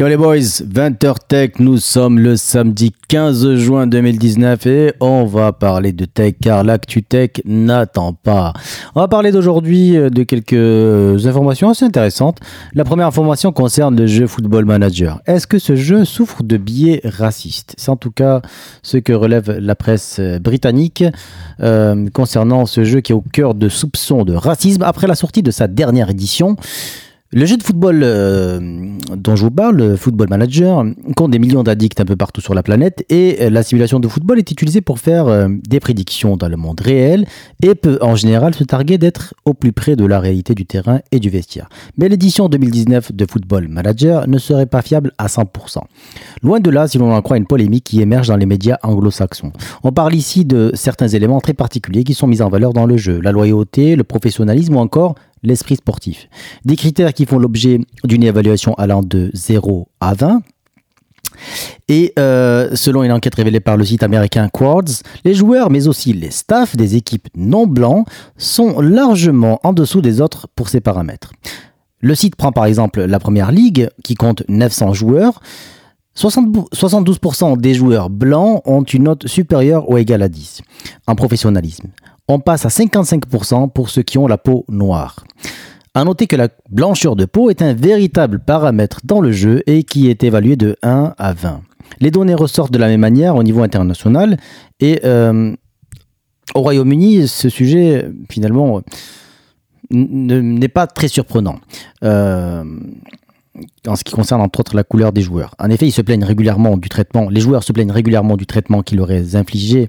Yo les boys, 20h Tech, nous sommes le samedi 15 juin 2019 et on va parler de tech car l'actu tech n'attend pas. On va parler d'aujourd'hui euh, de quelques informations assez intéressantes. La première information concerne le jeu Football Manager. Est-ce que ce jeu souffre de biais racistes? C'est en tout cas ce que relève la presse euh, britannique euh, concernant ce jeu qui est au cœur de soupçons de racisme après la sortie de sa dernière édition. Le jeu de football euh, dont je vous parle, le Football Manager, compte des millions d'addicts un peu partout sur la planète et euh, la simulation de football est utilisée pour faire euh, des prédictions dans le monde réel et peut en général se targuer d'être au plus près de la réalité du terrain et du vestiaire. Mais l'édition 2019 de Football Manager ne serait pas fiable à 100%. Loin de là si l'on en croit une polémique qui émerge dans les médias anglo-saxons. On parle ici de certains éléments très particuliers qui sont mis en valeur dans le jeu, la loyauté, le professionnalisme ou encore l'esprit sportif. Des critères qui font l'objet d'une évaluation allant de 0 à 20. Et euh, selon une enquête révélée par le site américain Quartz, les joueurs, mais aussi les staffs des équipes non blancs, sont largement en dessous des autres pour ces paramètres. Le site prend par exemple la première ligue, qui compte 900 joueurs. 72% des joueurs blancs ont une note supérieure ou égale à 10 en professionnalisme on passe à 55% pour ceux qui ont la peau noire. A noter que la blancheur de peau est un véritable paramètre dans le jeu et qui est évalué de 1 à 20. Les données ressortent de la même manière au niveau international et euh, au Royaume-Uni, ce sujet finalement n'est pas très surprenant. Euh, en ce qui concerne entre autres la couleur des joueurs. En effet, ils se plaignent régulièrement du traitement, les joueurs se plaignent régulièrement du traitement qui leur est infligé